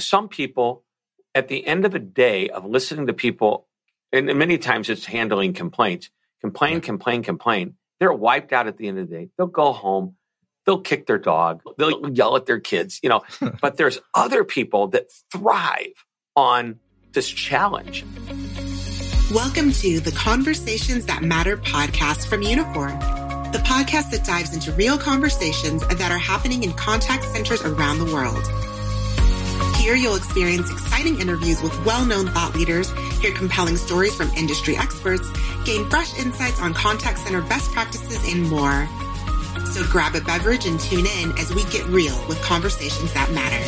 some people, at the end of a day of listening to people, and many times it's handling complaints, complain, yeah. complain, complain. They're wiped out at the end of the day. They'll go home. They'll kick their dog. They'll yell at their kids, you know. but there's other people that thrive on this challenge. Welcome to the Conversations That Matter podcast from Uniphore, the podcast that dives into real conversations that are happening in contact centers around the world. Here you'll experience exciting interviews with well-known thought leaders, hear compelling stories from industry experts, gain fresh insights on contact center best practices, and more. So grab a beverage and tune in as we get real with conversations that matter.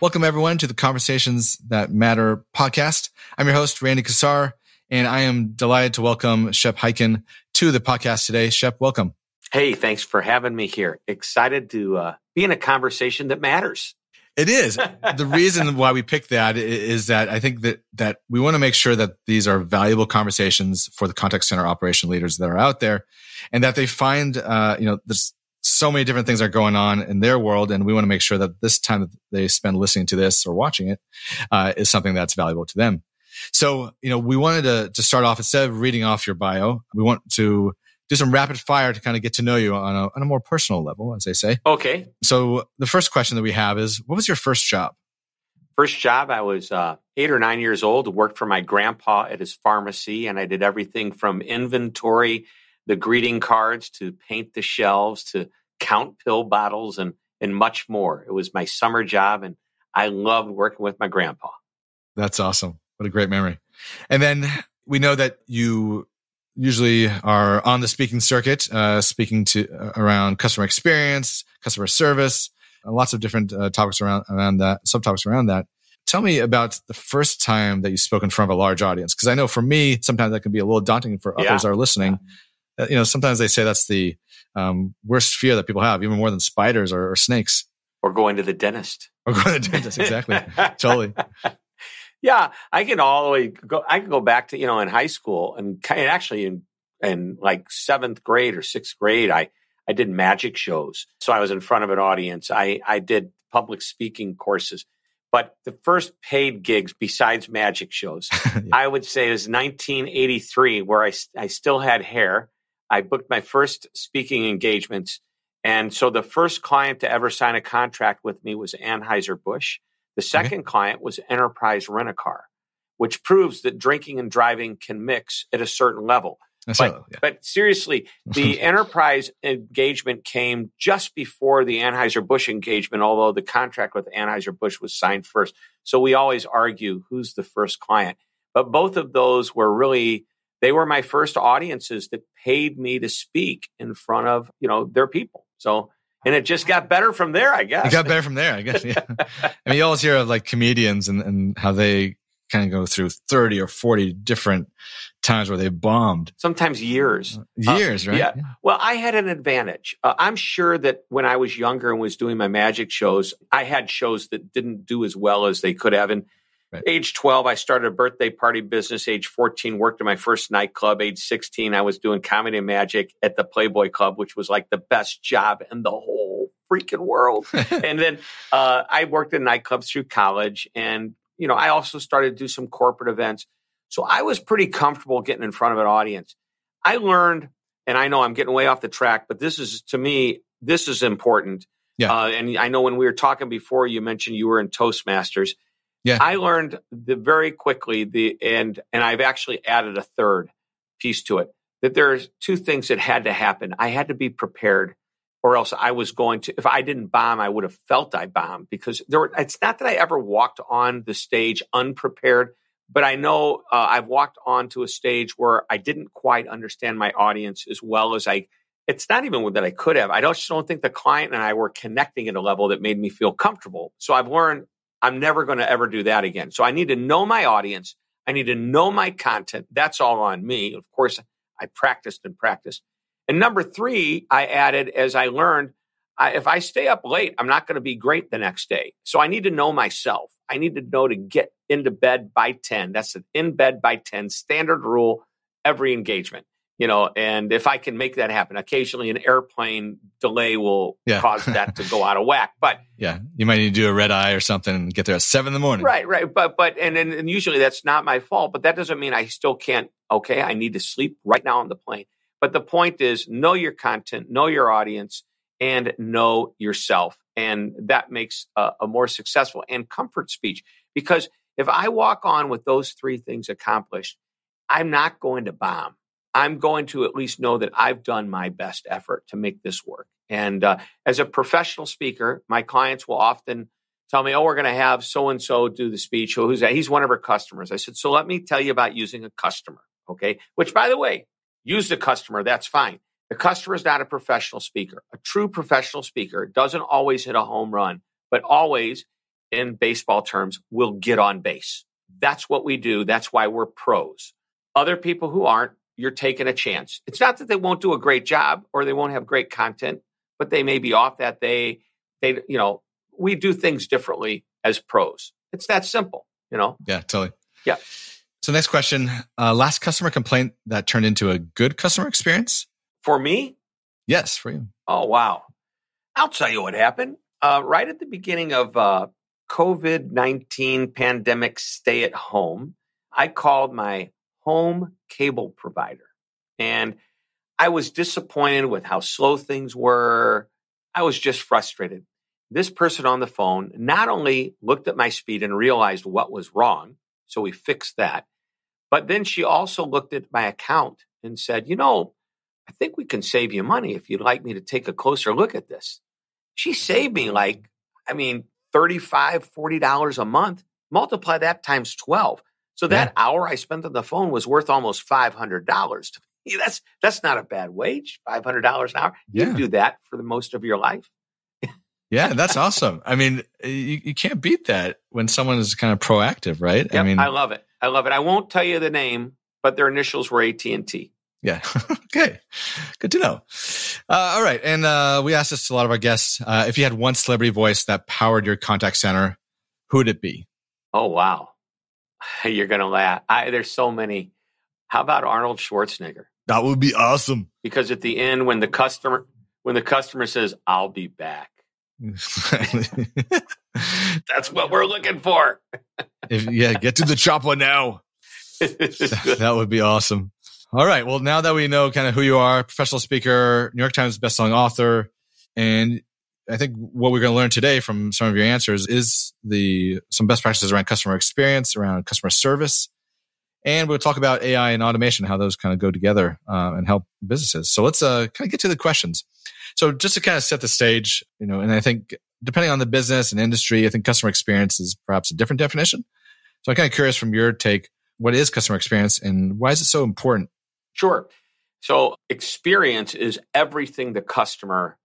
Welcome everyone to the Conversations That Matter podcast. I'm your host, Randy Kassar, and I am delighted to welcome Shep Hyken to the podcast today. Shep, welcome. Hey, thanks for having me here. Excited to uh, be in a conversation that matters. It is. the reason why we picked that is that I think that that we want to make sure that these are valuable conversations for the contact center operation leaders that are out there, and that they find, uh, you know, there's so many different things are going on in their world, and we want to make sure that this time that they spend listening to this or watching it uh, is something that's valuable to them. So, you know, we wanted to to start off instead of reading off your bio, we want to do some rapid fire to kind of get to know you on a, on a more personal level, as they say. Okay. So the first question that we have is, what was your first job? First job, I was uh, eight or nine years old. Worked for my grandpa at his pharmacy, and I did everything from inventory, the greeting cards, to paint the shelves, to count pill bottles, and and much more. It was my summer job, and I loved working with my grandpa. That's awesome. What a great memory. And then we know that you usually are on the speaking circuit, uh, speaking to uh, around customer experience, customer service, uh, lots of different uh, topics around around that, subtopics around that. Tell me about the first time that you spoke in front of a large audience, because I know for me sometimes that can be a little daunting for others that are listening. Yeah. Uh, you know, sometimes they say that's the um, worst fear that people have, even more than spiders or, or snakes, or going to the dentist. Or going to the dentist, exactly, totally. Yeah, I can all the way go. I can go back to you know in high school and, and actually in in like seventh grade or sixth grade, I I did magic shows. So I was in front of an audience. I I did public speaking courses. But the first paid gigs besides magic shows, yeah. I would say is 1983, where I, I still had hair. I booked my first speaking engagements. And so the first client to ever sign a contract with me was Anheuser-Busch. The second okay. client was Enterprise Rent a Car, which proves that drinking and driving can mix at a certain level. But, yeah. but, seriously, the enterprise engagement came just before the Anheuser-Busch engagement, although the contract with Anheuser-Busch was signed first. So we always argue who's the first client. But both of those were really, they were my first audiences that paid me to speak in front of, you know, their people. So and it just got better from there, I guess. It got better from there, I guess. Yeah. I mean, you always hear of like comedians and, and how they kind of go through 30 or 40 different times where they bombed. Sometimes years. Uh, years, uh, right? Yeah. yeah. Well, I had an advantage. Uh, I'm sure that when I was younger and was doing my magic shows, I had shows that didn't do as well as they could have. And Right. Age 12, I started a birthday party business. Age 14, worked in my first nightclub. Age 16, I was doing comedy and magic at the Playboy Club, which was like the best job in the whole freaking world. and then uh, I worked in nightclubs through college. And, you know, I also started to do some corporate events. So I was pretty comfortable getting in front of an audience. I learned, and I know I'm getting way off the track, but this is, to me, this is important. Yeah. Uh, and I know when we were talking before, you mentioned you were in Toastmasters. Yeah. I learned the very quickly the and and I've actually added a third piece to it that there's two things that had to happen. I had to be prepared or else I was going to if I didn't bomb I would have felt I bombed because there were it's not that I ever walked on the stage unprepared but I know uh, I've walked onto a stage where I didn't quite understand my audience as well as I it's not even that I could have. I just don't think the client and I were connecting at a level that made me feel comfortable. So I've learned I'm never going to ever do that again. So I need to know my audience. I need to know my content. That's all on me. Of course, I practiced and practiced. And number three, I added as I learned, I, if I stay up late, I'm not going to be great the next day. So I need to know myself. I need to know to get into bed by 10. That's an in bed by 10 standard rule every engagement. You know, and if I can make that happen, occasionally an airplane delay will yeah. cause that to go out of whack. But yeah, you might need to do a red eye or something and get there at seven in the morning. Right, right. But but and, and and usually that's not my fault. But that doesn't mean I still can't. Okay, I need to sleep right now on the plane. But the point is, know your content, know your audience, and know yourself, and that makes a, a more successful and comfort speech. Because if I walk on with those three things accomplished, I'm not going to bomb I'm going to at least know that I've done my best effort to make this work. And uh, as a professional speaker, my clients will often tell me, "Oh, we're going to have so and so do the speech." Who's that? He's one of our customers. I said, "So let me tell you about using a customer." Okay, which by the way, use the customer. That's fine. The customer is not a professional speaker. A true professional speaker doesn't always hit a home run, but always, in baseball terms, will get on base. That's what we do. That's why we're pros. Other people who aren't you're taking a chance. It's not that they won't do a great job or they won't have great content, but they may be off that day. They, you know, we do things differently as pros. It's that simple, you know? Yeah, totally. Yeah. So next question, uh, last customer complaint that turned into a good customer experience? For me? Yes, for you. Oh, wow. I'll tell you what happened. Uh, right at the beginning of uh, COVID 19 pandemic stay at home, I called my home cable provider. And I was disappointed with how slow things were. I was just frustrated. This person on the phone not only looked at my speed and realized what was wrong, so we fixed that, but then she also looked at my account and said, You know, I think we can save you money if you'd like me to take a closer look at this. She saved me like, I mean, $35, $40 a month. Multiply that times 12. So that yeah. hour I spent on the phone was worth almost five hundred dollars to me. That's that's not a bad wage. Five hundred dollars an hour. Yeah. You do that for the most of your life. yeah, that's awesome. I mean, you, you can't beat that when someone is kind of proactive, right? Yep, I mean, I love it. I love it. I won't tell you the name, but their initials were AT and T. Yeah. okay. Good to know. Uh, all right. And uh, we asked this to a lot of our guests. Uh, if you had one celebrity voice that powered your contact center, who would it be? Oh, wow. You're gonna laugh. I, there's so many. How about Arnold Schwarzenegger? That would be awesome. Because at the end, when the customer when the customer says, "I'll be back," that's what we're looking for. if, yeah, get to the chopper now. that would be awesome. All right. Well, now that we know kind of who you are, professional speaker, New York Times bestselling author, and I think what we're going to learn today from some of your answers is the some best practices around customer experience, around customer service, and we'll talk about AI and automation, how those kind of go together uh, and help businesses. So let's uh, kind of get to the questions. So just to kind of set the stage, you know, and I think depending on the business and industry, I think customer experience is perhaps a different definition. So I'm kind of curious from your take, what is customer experience and why is it so important? Sure. So experience is everything the customer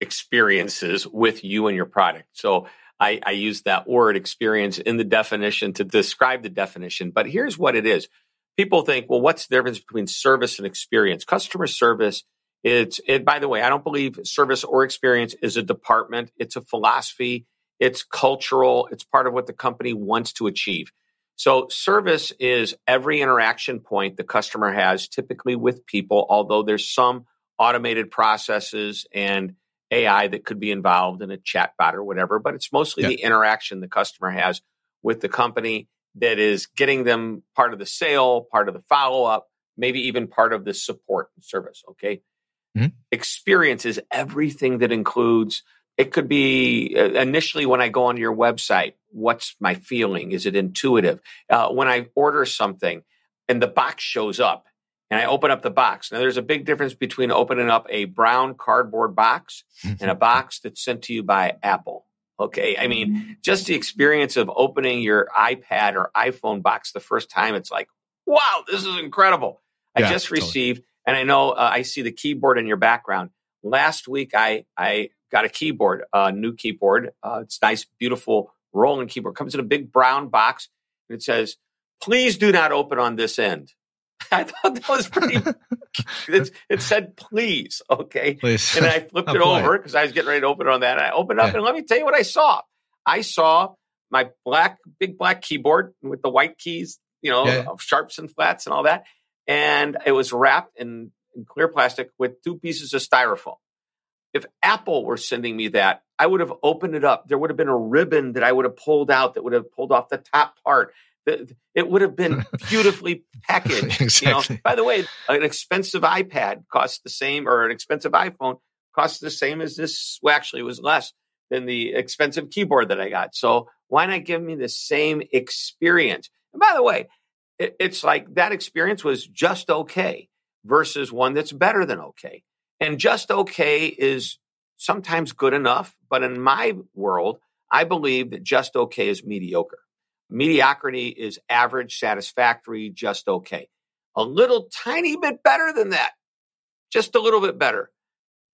experiences with you and your product. So I, I use that word experience in the definition to describe the definition. But here's what it is. People think, well, what's the difference between service and experience? Customer service, it's it by the way, I don't believe service or experience is a department. It's a philosophy, it's cultural, it's part of what the company wants to achieve. So service is every interaction point the customer has, typically with people, although there's some automated processes and AI that could be involved in a chatbot or whatever, but it's mostly the interaction the customer has with the company that is getting them part of the sale, part of the follow up, maybe even part of the support and service. Okay. Mm-hmm. Experience is everything that includes, it could be uh, initially when I go onto your website, what's my feeling? Is it intuitive? Uh, when I order something and the box shows up, and I open up the box. Now, there's a big difference between opening up a brown cardboard box and a box that's sent to you by Apple. Okay. I mean, just the experience of opening your iPad or iPhone box the first time, it's like, wow, this is incredible. I yeah, just received, totally. and I know uh, I see the keyboard in your background. Last week, I, I got a keyboard, a new keyboard. Uh, it's nice, beautiful rolling keyboard. Comes in a big brown box, and it says, please do not open on this end. I thought that was pretty. it, it, said please, okay, please. and I flipped oh, it over because I was getting ready to open it on that. And I opened up, yeah. and let me tell you what I saw. I saw my black, big black keyboard with the white keys, you know, yeah. sharps and flats and all that. and it was wrapped in, in clear plastic with two pieces of styrofoam. If Apple were sending me that, I would have opened it up. There would have been a ribbon that I would have pulled out that would have pulled off the top part. It would have been beautifully packaged. exactly. You know? By the way, an expensive iPad costs the same, or an expensive iPhone costs the same as this. Well, actually, it was less than the expensive keyboard that I got. So why not give me the same experience? And by the way, it, it's like that experience was just okay versus one that's better than okay. And just okay is sometimes good enough. But in my world, I believe that just okay is mediocre. Mediocrity is average, satisfactory, just okay. A little tiny bit better than that, just a little bit better,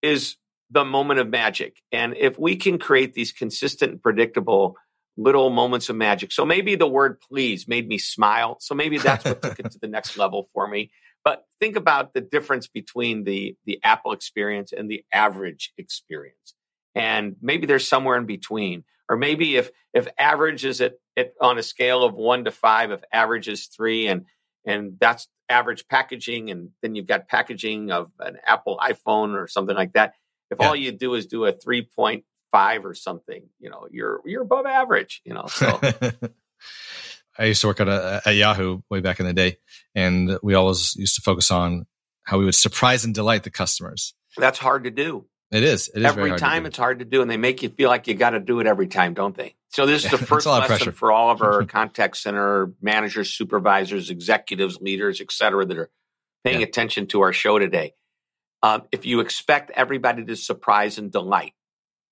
is the moment of magic. And if we can create these consistent, predictable little moments of magic. So maybe the word please made me smile. So maybe that's what took it to the next level for me. But think about the difference between the, the Apple experience and the average experience. And maybe there's somewhere in between. Or maybe if if average is at, at on a scale of one to five, if average is three and and that's average packaging, and then you've got packaging of an Apple iPhone or something like that. If yeah. all you do is do a three point five or something, you know, you're you're above average, you know. So I used to work at, a, at Yahoo way back in the day, and we always used to focus on how we would surprise and delight the customers. That's hard to do. It is. It is every time. It's hard to do, and they make you feel like you got to do it every time, don't they? So this is the first lesson for all of our contact center managers, supervisors, executives, leaders, et cetera, that are paying yeah. attention to our show today. Um, if you expect everybody to surprise and delight,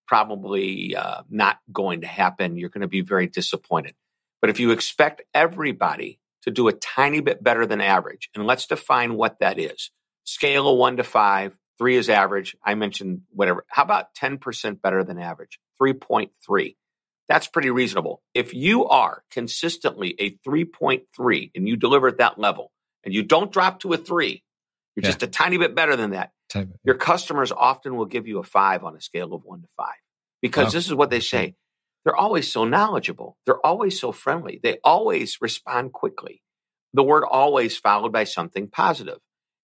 probably uh, not going to happen. You're going to be very disappointed. But if you expect everybody to do a tiny bit better than average, and let's define what that is scale of one to five, three is average. I mentioned whatever. How about 10% better than average? 3.3. That's pretty reasonable. If you are consistently a 3.3 and you deliver at that level and you don't drop to a three, you're yeah. just a tiny bit better than that. Your customers often will give you a five on a scale of one to five because oh, this is what they say. They're always so knowledgeable. They're always so friendly. They always respond quickly. The word always followed by something positive.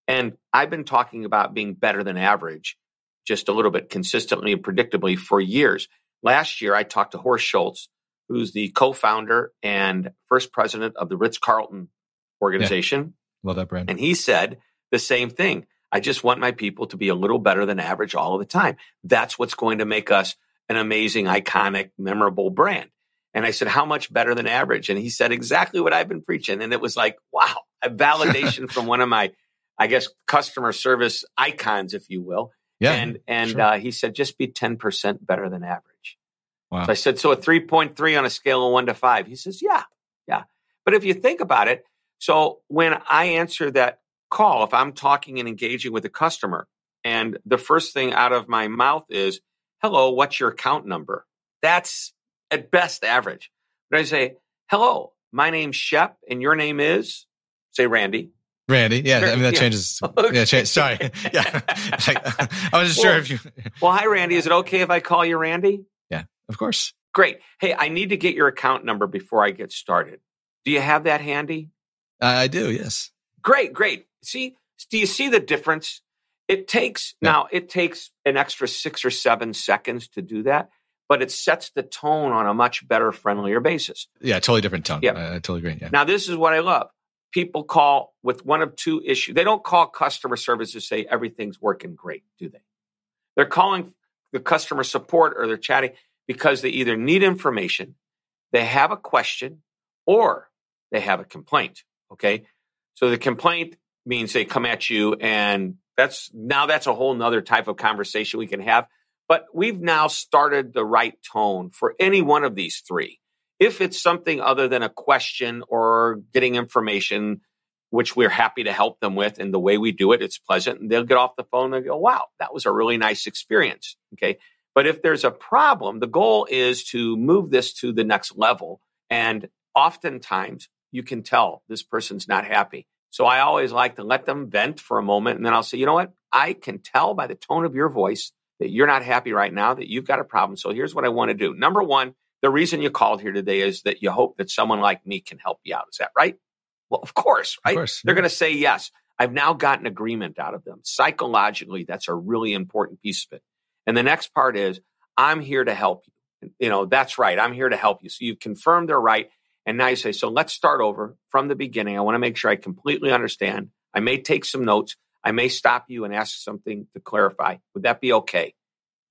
And I've been talking about being better than average just a little bit consistently and predictably for years. Last year, I talked to Horst Schulze, who's the co founder and first president of the Ritz Carlton organization. Yeah, love that brand. And he said the same thing. I just want my people to be a little better than average all of the time. That's what's going to make us an amazing, iconic, memorable brand. And I said, How much better than average? And he said, Exactly what I've been preaching. And it was like, wow, a validation from one of my, I guess, customer service icons, if you will. Yeah. And and sure. uh, he said, just be 10% better than average. Wow. So I said, so a 3.3 on a scale of one to five. He says, yeah, yeah. But if you think about it, so when I answer that call, if I'm talking and engaging with a customer, and the first thing out of my mouth is, hello, what's your account number? That's at best average. But I say, hello, my name's Shep and your name is, say Randy. Randy, yeah, I mean that yeah. changes. Okay. Yeah, change, sorry, yeah. I was just well, sure if you. well, hi, Randy. Is it okay if I call you Randy? Yeah, of course. Great. Hey, I need to get your account number before I get started. Do you have that handy? Uh, I do. Yes. Great, great. See, do you see the difference? It takes yeah. now it takes an extra six or seven seconds to do that, but it sets the tone on a much better, friendlier basis. Yeah, totally different tone. Yeah, I, I totally agree. Yeah. Now this is what I love. People call with one of two issues. They don't call customer service to say everything's working great, do they? They're calling the customer support or they're chatting because they either need information, they have a question, or they have a complaint. Okay. So the complaint means they come at you and that's now that's a whole nother type of conversation we can have. But we've now started the right tone for any one of these three. If it's something other than a question or getting information, which we're happy to help them with, and the way we do it, it's pleasant, and they'll get off the phone and go, wow, that was a really nice experience. Okay. But if there's a problem, the goal is to move this to the next level. And oftentimes you can tell this person's not happy. So I always like to let them vent for a moment. And then I'll say, you know what? I can tell by the tone of your voice that you're not happy right now, that you've got a problem. So here's what I want to do. Number one, the reason you called here today is that you hope that someone like me can help you out. Is that right? Well, of course, right? Of course, They're going to say yes. I've now gotten agreement out of them. Psychologically, that's a really important piece of it. And the next part is, I'm here to help you. You know, that's right. I'm here to help you. So you've confirmed they're right. And now you say, so let's start over from the beginning. I want to make sure I completely understand. I may take some notes. I may stop you and ask something to clarify. Would that be okay?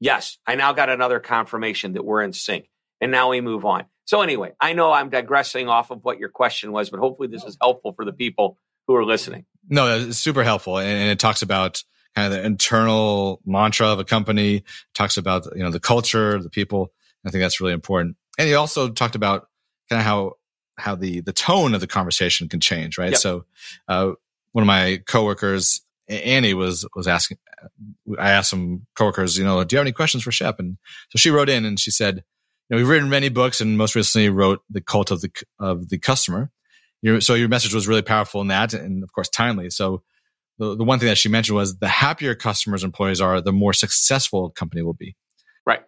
Yes. I now got another confirmation that we're in sync. And now we move on. So anyway, I know I'm digressing off of what your question was, but hopefully this is helpful for the people who are listening. No, it's super helpful. And it talks about kind of the internal mantra of a company, it talks about, you know, the culture, the people. I think that's really important. And he also talked about kind of how, how the, the tone of the conversation can change, right? Yep. So, uh, one of my coworkers, Annie was, was asking, I asked some coworkers, you know, do you have any questions for Shep? And so she wrote in and she said, you know, we've written many books and most recently wrote the cult of the, of the customer. Your, so your message was really powerful in that and of course timely. So the, the one thing that she mentioned was the happier customers employees are, the more successful a company will be. Right.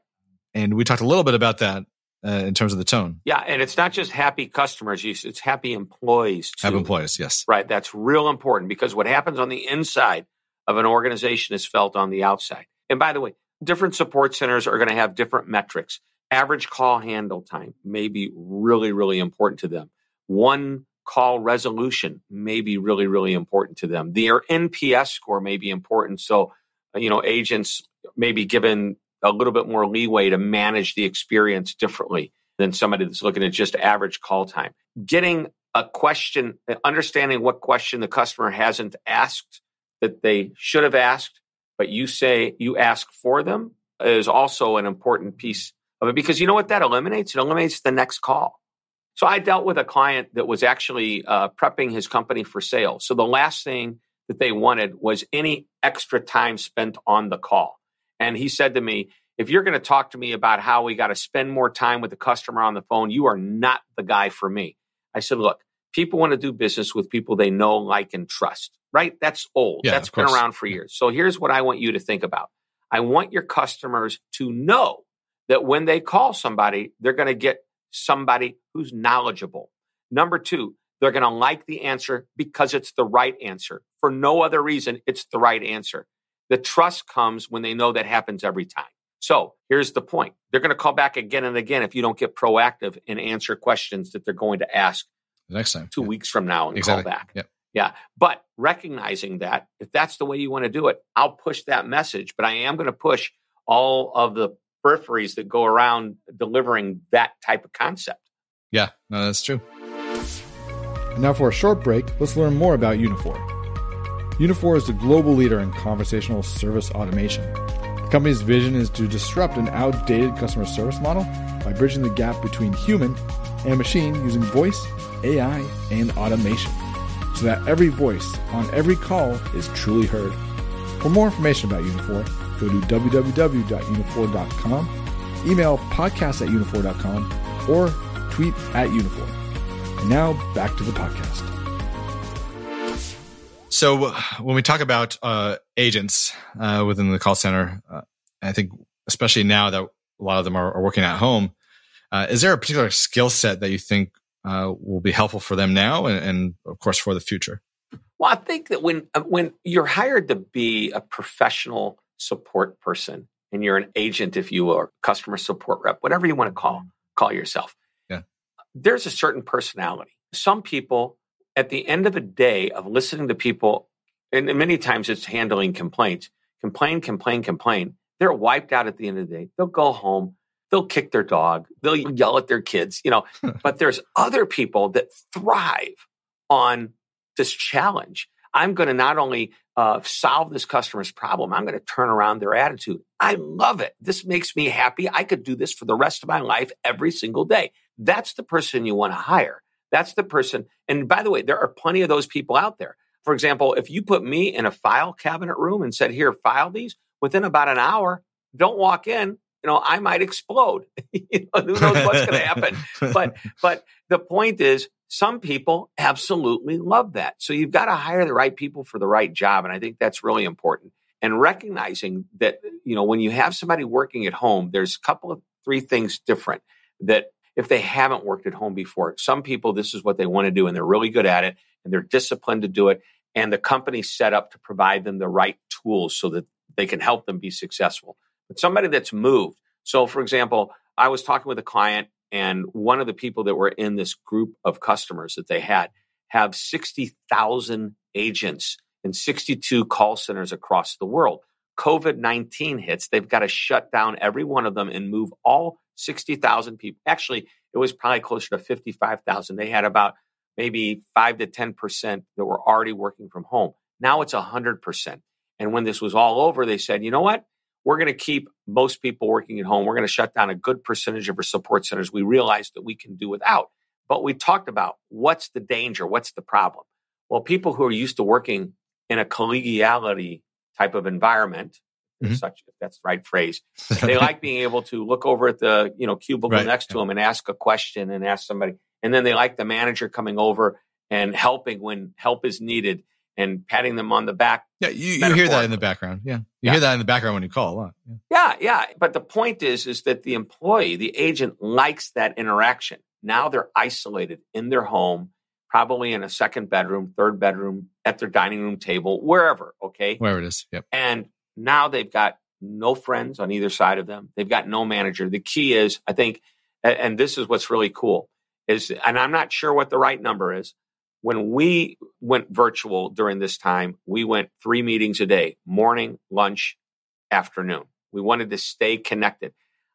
And we talked a little bit about that uh, in terms of the tone. Yeah, and it's not just happy customers; it's happy employees too. Happy employees, yes. Right. That's real important because what happens on the inside of an organization is felt on the outside. And by the way, different support centers are going to have different metrics average call handle time may be really, really important to them. One call resolution may be really, really important to them. Their NPS score may be important. So, you know, agents may be given a little bit more leeway to manage the experience differently than somebody that's looking at just average call time. Getting a question, understanding what question the customer hasn't asked that they should have asked, but you say you ask for them is also an important piece of it because you know what that eliminates? It eliminates the next call. So I dealt with a client that was actually uh, prepping his company for sale. So the last thing that they wanted was any extra time spent on the call. And he said to me, if you're going to talk to me about how we got to spend more time with the customer on the phone, you are not the guy for me. I said, look, people want to do business with people they know, like, and trust, right? That's old. Yeah, That's been around for years. So here's what I want you to think about. I want your customers to know that when they call somebody, they're going to get somebody who's knowledgeable. Number two, they're going to like the answer because it's the right answer. For no other reason, it's the right answer. The trust comes when they know that happens every time. So here's the point. They're going to call back again and again if you don't get proactive and answer questions that they're going to ask the next time, two weeks from now and exactly. call back. Yep. Yeah. But recognizing that if that's the way you want to do it, I'll push that message, but I am going to push all of the peripheries that go around delivering that type of concept. Yeah, no, that's true. And now for a short break, let's learn more about Uniphore. Uniphore is the global leader in conversational service automation. The company's vision is to disrupt an outdated customer service model by bridging the gap between human and machine using voice, AI, and automation so that every voice on every call is truly heard. For more information about Uniphore, go to www.uniphore.com, email podcast at uniphore.com, or tweet at Uniphore. And now back to the podcast. So when we talk about uh, agents uh, within the call center, uh, I think especially now that a lot of them are, are working at home, uh, is there a particular skill set that you think uh, will be helpful for them now and, and, of course for the future? Well, I think that when uh, when you're hired to be a professional support person and you're an agent, if you will, customer support rep, whatever you want to call mm. call yourself, yeah, there's a certain personality. Some people, at the end of a day of listening to people, and many times it's handling complaints, complain, complain, complain. They're wiped out at the end of the day. They'll go home. They'll kick their dog. They'll yell at their kids, you know. but there's other people that thrive on this challenge. I'm going to not only uh, solve this customer's problem, I'm going to turn around their attitude. I love it. This makes me happy. I could do this for the rest of my life every single day. That's the person you want to hire. That's the person. And by the way, there are plenty of those people out there. For example, if you put me in a file cabinet room and said, here, file these, within about an hour, don't walk in, you know, I might explode. you know, who knows what's going to happen? But, but the point is, some people absolutely love that. So you've got to hire the right people for the right job. And I think that's really important. And recognizing that, you know, when you have somebody working at home, there's a couple of three things different that if they haven't worked at home before. Some people, this is what they want to do and they're really good at it and they're disciplined to do it. And the company's set up to provide them the right tools so that they can help them be successful. But somebody that's moved. So, for example, I was talking with a client and one of the people that were in this group of customers that they had have 60,000 agents in 62 call centers across the world. COVID 19 hits, they've got to shut down every one of them and move all 60,000 people. Actually, it was probably closer to 55,000. They had about maybe 5 to 10% that were already working from home. Now it's 100%. And when this was all over, they said, you know what? We're going to keep most people working at home. We're going to shut down a good percentage of our support centers. We realized that we can do without. But we talked about what's the danger? What's the problem? Well, people who are used to working in a collegiality type of environment, mm-hmm. such if that's the right phrase, they like being able to look over at the you know cubicle right. next to them and ask a question and ask somebody, and then they like the manager coming over and helping when help is needed and patting them on the back. Yeah, you, you hear that in the background. Yeah, you yeah. hear that in the background when you call a lot. Yeah. yeah, yeah. But the point is, is that the employee, the agent, likes that interaction. Now they're isolated in their home, probably in a second bedroom, third bedroom, at their dining room table, wherever. Okay, wherever it is. Yep. And now they've got no friends on either side of them. They've got no manager. The key is, I think, and this is what's really cool, is, and I'm not sure what the right number is when we went virtual during this time, we went three meetings a day morning, lunch, afternoon. We wanted to stay connected.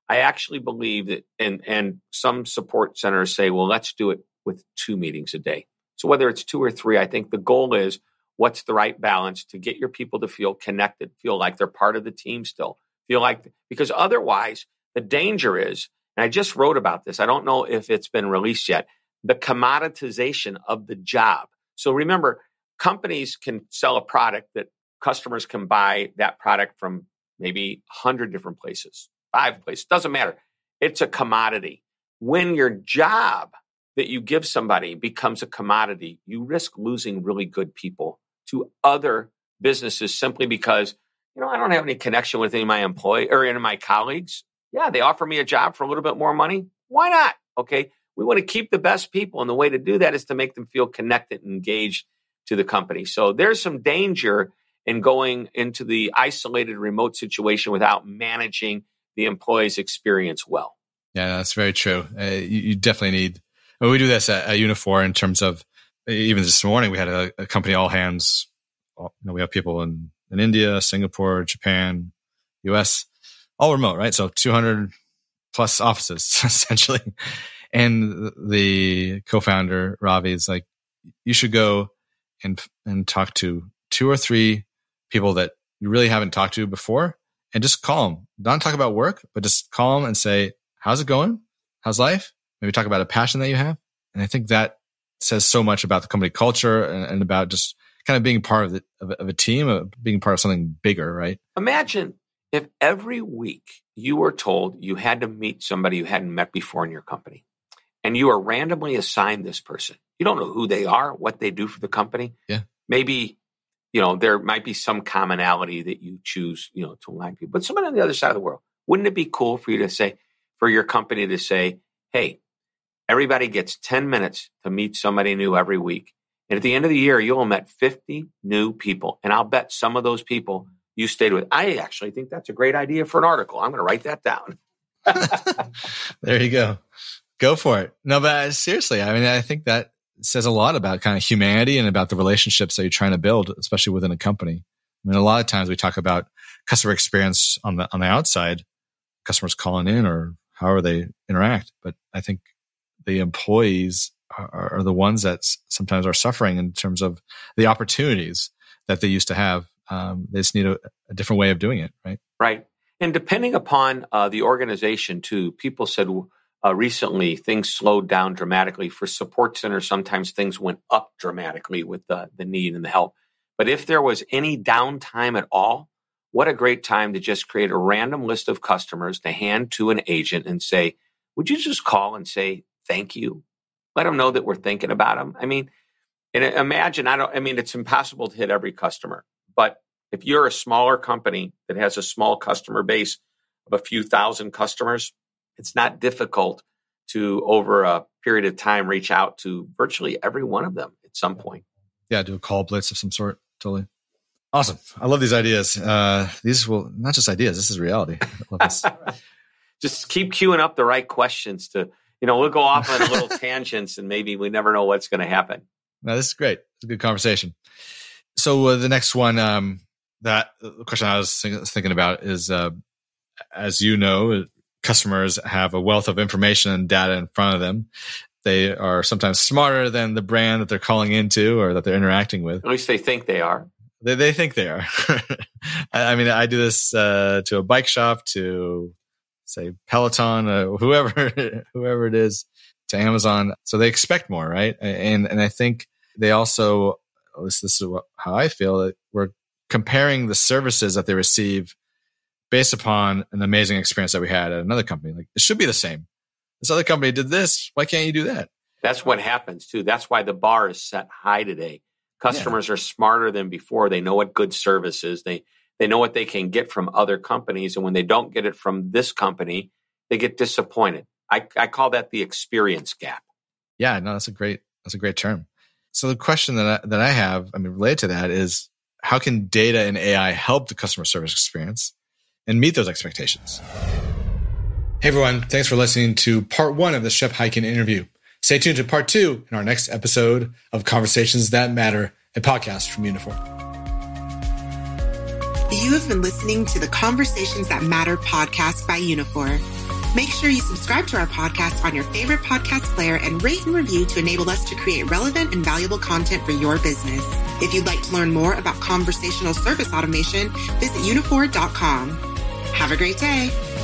I actually believe that, and, and some support centers say, well, let's do it with two meetings a day. So whether it's two or three, I think the goal is what's the right balance to get your people to feel connected, feel like they're part of the team still, feel like, because otherwise the danger is, and I just wrote about this. I don't know if it's been released yet the commoditization of the job. So remember, companies can sell a product that customers can buy that product from maybe 100 different places, five places, doesn't matter. It's a commodity. When your job that you give somebody becomes a commodity, you risk losing really good people to other businesses simply because, you know, I don't have any connection with any of my employee or any of my colleagues. Yeah, they offer me a job for a little bit more money. Why not? Okay we want to keep the best people. And the way to do that is to make them feel connected and engaged to the company. So there's some danger in going into the isolated remote situation without managing the employee's experience well. Yeah, that's very true. Uh, you, you, definitely need, well, we do this at, at Uniphore in terms of even this morning, we had a, a company all hands. All, you know, we have people in, in India, Singapore, Japan, US, all remote, right? So 200 plus offices essentially. And the co-founder Ravi is like, you should go and and talk to two or three people that you really haven't talked to before, and just call them. Don't talk about work, but just call them and say, "How's it going? How's life?" Maybe talk about a passion that you have. And I think that says so much about the company culture and, and about just kind of being part of, the, of, of a team, of being part of something bigger, right? Imagine if every week you were told you had to meet somebody you hadn't met before in your company and you are randomly assigned this person. You don't know who they are, what they do for the company. Yeah. Maybe, you know, there might be some commonality that you choose, you know, to align people. But someone on the other side of the world, wouldn't it be cool for you to say, for your company to say, hey, everybody gets 10 minutes to meet somebody new every week. And at the end of the year, you'll have met 50 new people. And I'll bet some of those people you stayed with. I actually think that's a great idea for an article. I'm going to write that down. there you go. Go for it. No, but uh, seriously, I mean, I think that says a lot about kind of humanity and about the relationships that you're trying to build, especially within a company. I mean, a lot of times we talk about customer experience on the on the outside, customers calling in or however they interact. But I think the employees are, are the ones that sometimes are suffering in terms of the opportunities that they used to have. Um, they just need a, a, different way of doing it, right? Right. And depending upon uh, the organization, too, people said, uh, recently things slowed down dramatically for support centers. Sometimes things went up dramatically with the, the need and the help. But if there was any downtime at all what a great time to just create a random list of customers to hand to an agent and say would you just call and say thank you let them know that we're thinking about them i mean and imagine i don't i mean it's impossible to hit every customer. But if you're a smaller company that has a small customer base of a few thousand customers it's not difficult to over a period of time reach out to virtually every one of them at some point. Yeah, do a call blitz of some sort. Totally. Awesome. I love these ideas. Uh, these will not just ideas. This is reality. just keep queuing up the right questions to, you know, we'll go off on little tangents and maybe we never know what's going to happen. No, this is great. It's a good conversation. So uh, the next one, um, that the question I was thinking about is, uh, as you know, customers have a wealth of information and data in front of them. They are sometimes smarter than the brand that they're calling into or that they're interacting with. At least they think they are. They, they think they are. I mean, I do this uh, to a bike shop, to say Peloton, uh, whoever whoever it is, to Amazon. So they expect more, right? And and I think they also, at least this is how I feel, that we're comparing the services that they receive based upon an amazing experience that we had at another company. Like it should be the same. This other company did this. Why can't you do that? That's what happens too. That's why the bar is set high today. Customers yeah. are smarter than before. They know what good service is. They they know what they can get from other companies, and when they don't get it from this company, they get disappointed. I, I call that the experience gap. Yeah, no, that's a great that's a great term. So the question that I, that I have, I mean, related to that is how can data and AI help the customer service experience and meet those expectations? Hey everyone, thanks for listening to part one of the Shep Hyken interview. Stay tuned to part two in our next episode of Conversations That Matter, a podcast from Uniphore. You have been listening to the Conversations That Matter podcast by Uniphore. Make sure you subscribe to our podcast on your favorite podcast player and rate and review to enable us to create relevant and valuable content for your business. If you'd like to learn more about conversational service automation, visit uniphore.com. Have a great day.